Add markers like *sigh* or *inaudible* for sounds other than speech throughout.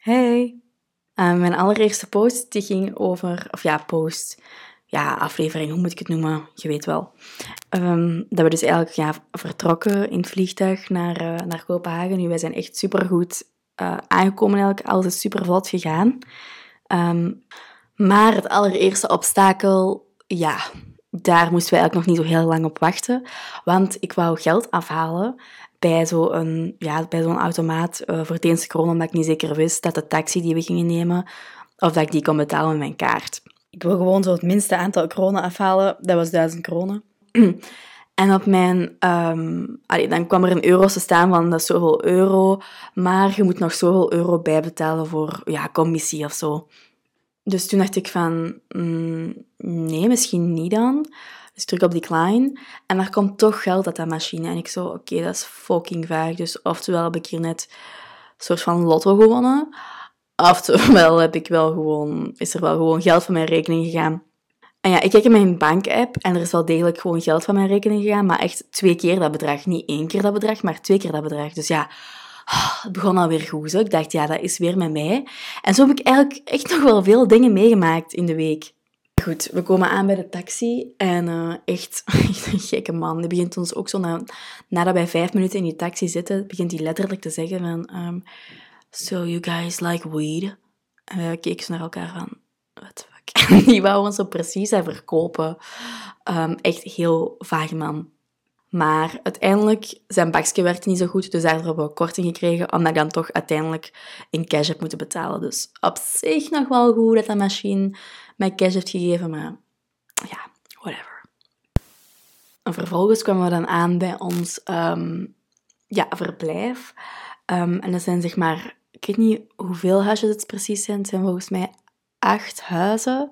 Hey! Uh, mijn allereerste post die ging over, of ja, post, ja, aflevering, hoe moet ik het noemen? Je weet wel. Um, dat we dus eigenlijk ja, vertrokken in het vliegtuig naar, uh, naar Kopenhagen. Nu, wij zijn echt supergoed uh, aangekomen eigenlijk. Alles is super vlot gegaan. Um, maar het allereerste obstakel, ja, daar moesten we eigenlijk nog niet zo heel lang op wachten. Want ik wou geld afhalen bij zo'n ja, bij zo'n automaat uh, voor Deense kronen, omdat ik niet zeker wist dat de taxi die we gingen nemen, of dat ik die kon betalen met mijn kaart. Ik wil gewoon zo het minste aantal kronen afhalen. Dat was 1000 kronen. *clears throat* En op mijn... Um, allee, dan kwam er een euro te staan van dat is zoveel euro, maar je moet nog zoveel euro bijbetalen voor ja, commissie of zo. Dus toen dacht ik van, mm, nee, misschien niet dan. Dus druk op decline. En er komt toch geld uit dat machine. En ik zo, oké, dat is fucking vaag. Dus oftewel heb ik hier net een soort van lotto gewonnen. Oftewel heb ik wel gewoon, is er wel gewoon geld van mijn rekening gegaan. En ja, ik kijk in mijn bankapp en er is wel degelijk gewoon geld van mijn rekening gegaan. Maar echt twee keer dat bedrag. Niet één keer dat bedrag, maar twee keer dat bedrag. Dus ja, het begon alweer goed. Zo. Ik dacht, ja, dat is weer met mij. En zo heb ik eigenlijk echt nog wel veel dingen meegemaakt in de week. Goed, we komen aan bij de taxi en uh, echt, *laughs* een gekke man. Die begint ons ook zo, na, nadat wij vijf minuten in die taxi zitten, begint hij letterlijk te zeggen van... Um, so you guys like weed? En we keken naar elkaar van... What the fuck? *laughs* die wou ons zo precies verkopen. Um, echt heel vage man. Maar uiteindelijk, zijn bakje werkte niet zo goed, dus daardoor hebben we korting gekregen, omdat ik dan toch uiteindelijk in cash heb moeten betalen. Dus op zich nog wel goed dat dat machine mij cash heeft gegeven, maar ja, whatever. En vervolgens kwamen we dan aan bij ons um, ja, verblijf. Um, en dat zijn zeg maar, ik weet niet hoeveel huisjes het precies zijn, het zijn volgens mij acht huizen.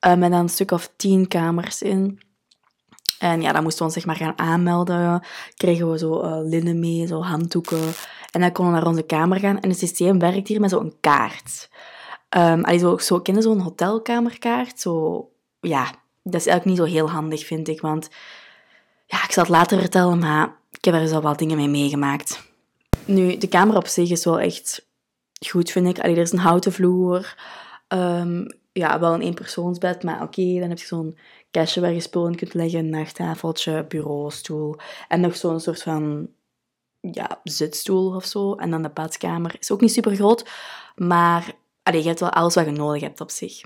Um, met dan een stuk of tien kamers in. En ja, dan moesten we ons zeg maar gaan aanmelden. Kregen we zo uh, linnen mee, zo handdoeken. En dan konden we naar onze kamer gaan. En het systeem werkt hier met zo'n kaart. Um, allee, zo, zo kennen zo'n hotelkamerkaart. Zo, ja, dat is eigenlijk niet zo heel handig, vind ik. Want ja, ik zal het later vertellen, maar ik heb er al wat dingen mee meegemaakt. Nu, de kamer op zich is wel echt goed, vind ik. Allee, er is een houten vloer. Um, ja, wel een eenpersoonsbed, maar oké, dan heb je zo'n kastje waar je spullen kunt leggen, een nachttafeltje, bureau, stoel. En nog zo'n soort van ja, zitstoel of zo. En dan de badkamer is ook niet super groot, maar allee, je hebt wel alles wat je nodig hebt op zich.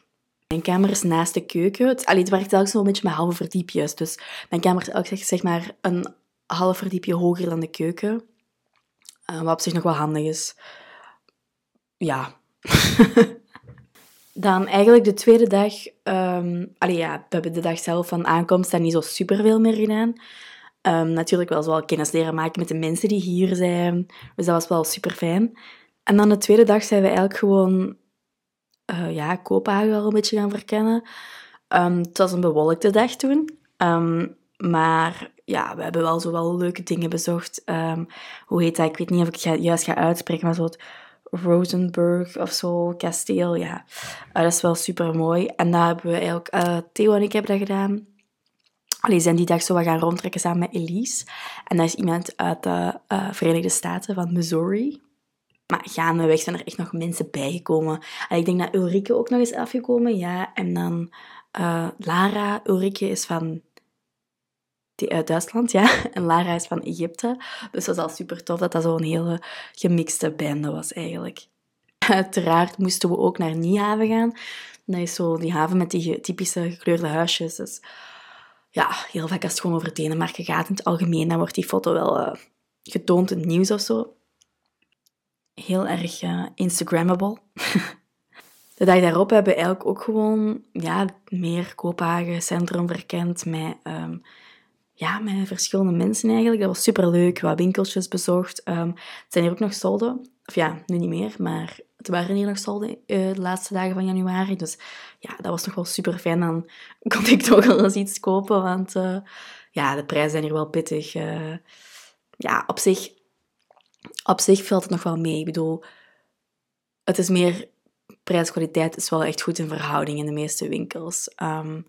Mijn kamer is naast de keuken. Het, allee, het werkt zelfs een beetje met halve verdiepjes. Dus mijn kamer is ook zeg maar een half verdiepje hoger dan de keuken. Uh, wat op zich nog wel handig is. Ja. *laughs* Dan eigenlijk de tweede dag, um, ja, we hebben de dag zelf van aankomst daar niet zo superveel meer gedaan. Um, natuurlijk wel zo kennis leren maken met de mensen die hier zijn. Dus dat was wel super fijn. En dan de tweede dag zijn we eigenlijk gewoon uh, ja, Kopenhagen wel een beetje gaan verkennen. Um, het was een bewolkte dag toen. maar ja, we hebben wel zo wel leuke dingen bezocht. hoe heet dat? Ik weet niet of ik het juist ga uitspreken, maar zo het Rosenburg of zo, kasteel, ja. Uh, dat is wel super mooi. En daar hebben we eigenlijk, uh, Theo en ik hebben dat gedaan. Allee, zijn die dag zo wat gaan rondtrekken samen met Elise. En dat is iemand uit de Verenigde Staten, van Missouri. Maar gaandeweg zijn er echt nog mensen bijgekomen. En ik denk dat Ulrike ook nog eens afgekomen, ja. En dan Lara. Ulrike is van uit Duitsland, ja. *laughs* En Lara is van Egypte. Dus dat was al super tof dat dat zo'n hele gemixte bende was eigenlijk. *laughs* Uiteraard moesten we ook naar Niehaven gaan. Dat is zo die haven met die typische gekleurde huisjes. Dus ja, heel vaak als het gewoon over Denemarken gaat in het algemeen, dan wordt die foto wel uh, getoond in het nieuws of zo. Heel erg uh, Instagrammable. *laughs* De dag daarop hebben we eigenlijk ook gewoon ja, meer Kopenhagen centrum verkend met um, ja, met verschillende mensen eigenlijk. Dat was superleuk. Wat winkeltjes bezocht. Um, het zijn hier ook nog solden. Of ja, nu niet meer, maar het waren hier nog solden uh, de laatste dagen van januari. Dus ja, dat was toch wel super fijn. Dan kon ik *laughs* toch wel eens iets kopen, want uh, ja, de prijzen zijn hier wel pittig. Uh, ja, op zich, op zich valt het nog wel mee. Ik bedoel, het is meer prijs-kwaliteit is wel echt goed in verhouding in de meeste winkels. Um,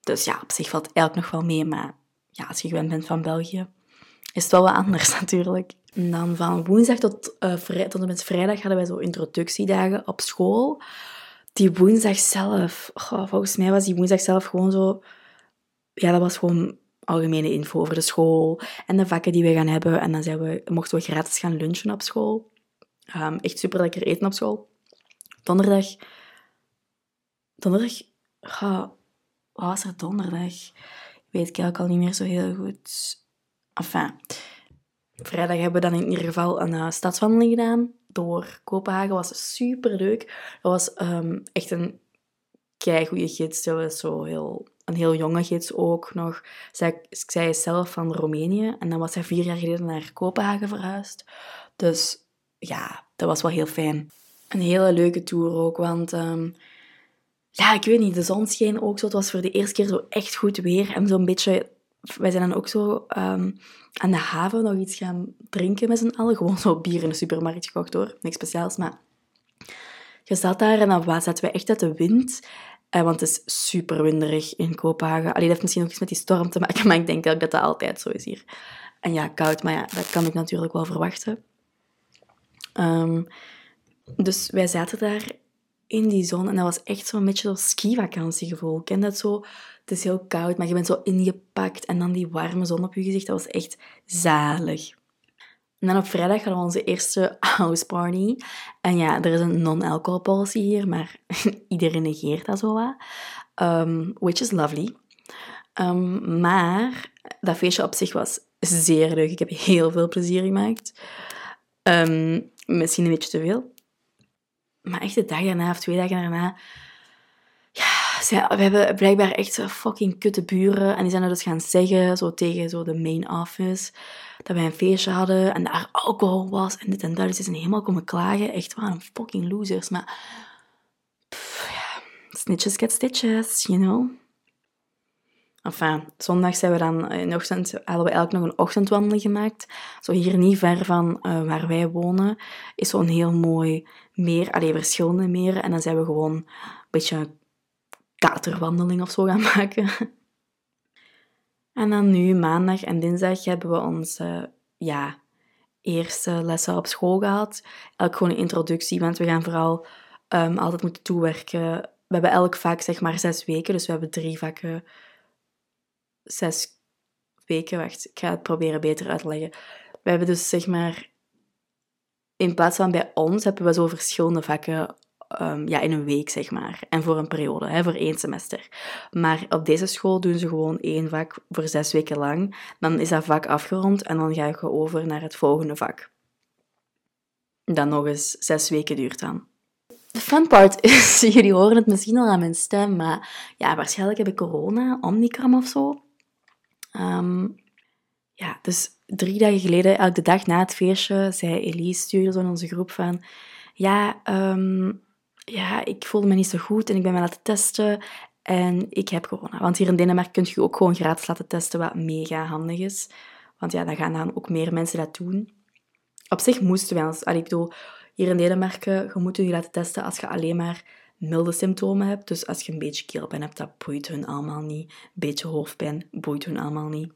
dus ja, op zich valt eigenlijk nog wel mee, maar ja, als je gewend bent van België, is het wel wat anders *laughs* natuurlijk. En dan van woensdag tot, uh, vrij, tot en met vrijdag hadden wij zo introductiedagen op school. Die woensdag zelf, volgens mij was die woensdag zelf gewoon zo... Ja, dat was gewoon algemene info over de school en de vakken die we gaan hebben. En dan zijn we, mochten we gratis gaan lunchen op school. Um, echt super lekker eten op school. Donderdag... Donderdag... wat was er donderdag? Weet ik eigenlijk al niet meer zo heel goed. Enfin... Vrijdag hebben we dan in ieder geval een uh, stadswandeling gedaan door Kopenhagen. was super leuk. Dat was um, echt een goede gids. Dat was zo heel, een heel jonge gids ook nog. Zij, zij is zelf van Roemenië en dan was zij vier jaar geleden naar Kopenhagen verhuisd. Dus ja, dat was wel heel fijn. Een hele leuke tour ook, want um, ja, ik weet niet, de zon scheen ook zo. Het was voor de eerste keer zo echt goed weer en zo'n beetje wij zijn dan ook zo um, aan de haven nog iets gaan drinken met z'n allen. Gewoon zo bier in de supermarkt gekocht hoor. Niks speciaals, maar je zat daar en dan zaten we echt uit de wind. Uh, want het is super winderig in Kopenhagen. Allee, dat heeft misschien ook iets met die storm te maken, *laughs* maar ik denk ook dat dat altijd zo is hier. En ja, koud, maar ja, dat kan ik natuurlijk wel verwachten. Um, dus wij zaten daar in die zon en dat was echt zo'n beetje zo'n ski-vakantiegevoel. Ken dat zo het is heel koud, maar je bent zo ingepakt en dan die warme zon op je gezicht. Dat was echt zalig. En dan op vrijdag hadden we onze eerste *laughs* house party. En ja, er is een non-alcohol policy hier, maar *laughs* iedereen negeert dat zo wat. Um, which is lovely. Um, maar dat feestje op zich was zeer leuk. Ik heb heel veel plezier gemaakt. Um, misschien een beetje te veel. Maar echt de dag daarna of twee dagen daarna we hebben blijkbaar echt fucking kutte buren. En die zijn er dus gaan zeggen, zo tegen zo de main office, dat wij een feestje hadden en daar alcohol was en dit en dat. Dus ze zijn helemaal komen klagen. Echt, waren fucking losers. Maar, ja, snitches get stitches, you know. Enfin, zondag zijn we dan in ochtend, hadden we eigenlijk nog een ochtendwandeling gemaakt. Zo hier niet ver van uh, waar wij wonen, is zo'n heel mooi meer, alleen verschillende meren. En dan zijn we gewoon een beetje katerwandeling of zo gaan *laughs* maken. En dan nu, maandag en dinsdag, hebben we onze ja, eerste lessen op school gehad. Elk gewoon een introductie, want we gaan vooral um, altijd moeten toewerken. We hebben elk vak zeg maar zes weken, dus we hebben drie vakken, zes weken. Wacht, ik ga het proberen beter uit te leggen. We hebben dus zeg maar, in plaats van bij ons, hebben we zo verschillende vakken um, ja, in een week, zeg maar. En voor een periode, hè, voor één semester. Maar op deze school doen ze gewoon één vak voor zes weken lang. Dan is dat vak afgerond en dan ga je over naar het volgende vak. Dan nog eens zes weken duurt dan. De fun part is, *laughs* jullie horen het misschien al aan mijn stem, maar ja, waarschijnlijk heb ik corona, Omicron of zo. Um, ja, dus drie dagen geleden, elke dag na het feestje, zei Elise, stuurde zo in onze groep van... Ja, um, ja, ik voelde me niet zo goed en ik ben me laten testen en ik heb corona. Want hier in Denemarken kun je ook gewoon gratis laten testen, wat mega handig is. Want ja, dan gaan dan ook meer mensen dat doen. Op zich moesten wij. Allee, ik bedoel, hier in Denemarken, je moet je laten testen als je alleen maar milde symptomen hebt. Dus als je een beetje keelpijn hebt, dat boeit hun allemaal niet. Een beetje hoofdpijn boeit hun allemaal niet.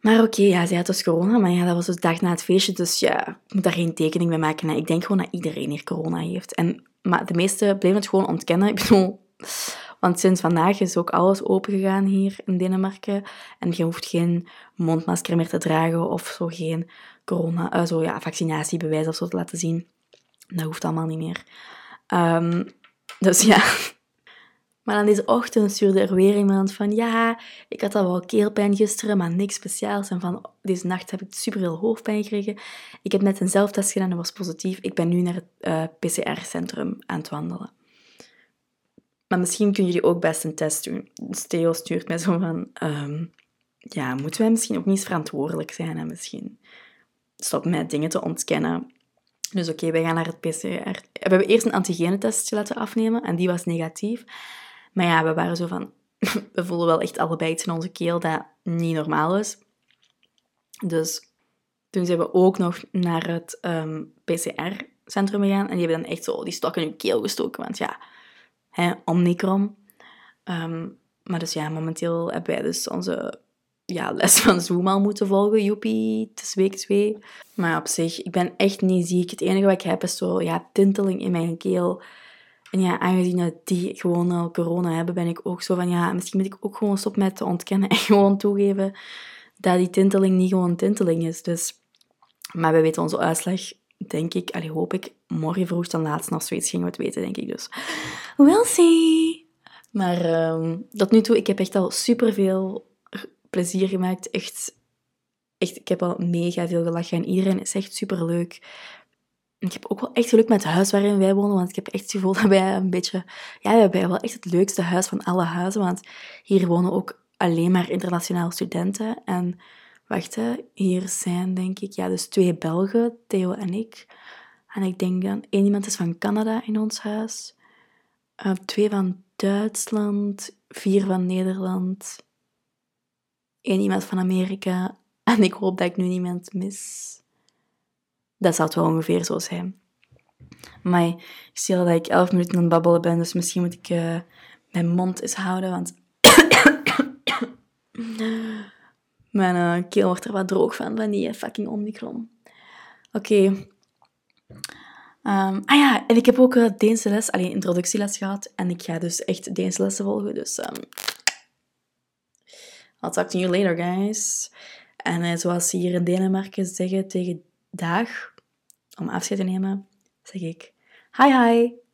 Maar oké, ja, zij had dus corona, maar ja, dat was dus dag na het feestje, dus ja, moet daar geen tekening bij maken. Ik denk gewoon dat iedereen hier corona heeft. En, maar de meesten bleven het gewoon ontkennen. *laughs* Ik bedoel, want sinds vandaag is ook alles opengegaan hier in Denemarken. En je hoeft geen mondmasker meer te dragen of zo geen corona, uh, zo, ja, vaccinatiebewijs of zo te laten zien. Dat hoeft allemaal niet meer. Um, dus ja, maar dan deze ochtend stuurde er weer iemand van, ja, ik had al wel keelpijn gisteren, maar niks speciaals. En van, deze nacht heb ik superveel hoofdpijn gekregen. Ik heb net een zelftest gedaan, dat was positief. Ik ben nu naar het eh, PCR-centrum aan het wandelen. Maar misschien kunnen jullie ook best een test doen. Theo stuurt mij zo van, um, ja, moeten wij misschien ook niet verantwoordelijk zijn? En misschien stop met dingen te ontkennen. Dus oké, wij gaan naar het PCR. We hebben eerst een antigenetest laten afnemen en die was negatief. Maar ja, we waren zo van... *laughs* We voelen wel echt allebei iets in onze keel dat niet normaal is. Dus toen zijn we ook nog naar het ehm, PCR-centrum gegaan. En die hebben dan echt zo die stok in hun keel gestoken. Want ja, hè, Omicron. Um, maar dus ja, momenteel hebben wij dus onze ja, les *laughs* van Zoom al moeten volgen. Joepie, het is week twee. Maar op zich, ik ben echt niet ziek. Het enige wat ik heb is zo, ja, tinteling in mijn keel. En ja, aangezien dat die gewoon al corona hebben, ben ik ook zo van, ja, misschien moet ik ook gewoon stoppen met te ontkennen en *laughs* gewoon toegeven dat die tinteling niet gewoon tinteling is. Dus, maar we weten onze uitslag, denk ik, allee, hoop ik, morgen vroeg dan laatst of zoiets gingen we het weten, denk ik. Dus, we'll see. Maar um, tot nu toe, ik heb echt al superveel plezier gemaakt. Echt, echt, ik heb al mega veel gelachen en iedereen is echt superleuk. Ik heb ook wel echt geluk met het huis waarin wij wonen, want ik heb echt het gevoel *laughs* dat wij een beetje... Ja, we hebben wel echt het leukste huis van alle huizen, want hier wonen ook alleen maar internationale studenten. En wacht, hier zijn denk ik, ja, dus twee Belgen, Theo en ik. En ik denk dan, één iemand is van Canada in ons huis, uh, twee van Duitsland, vier van Nederland, één iemand van Amerika. *laughs* En ik hoop dat ik nu niemand mis. Dat zal het wel ongeveer zo zijn. Maar ik zie al dat ik elf minuten aan het babbelen ben, dus misschien moet ik uh, mijn mond eens houden, want *coughs* mijn uh, keel wordt er wat droog van, van die fucking Omicron. Oké. Okay. Um, ah ja, en ik heb ook uh, Deense les, alleen introductieles gehad. En ik ga dus echt Deense lessen volgen, dus... Um, I'll talk to you later, guys. En zoals ze hier in Denemarken zeggen tegen dag, om afscheid te nemen, zeg ik... Hi, hi.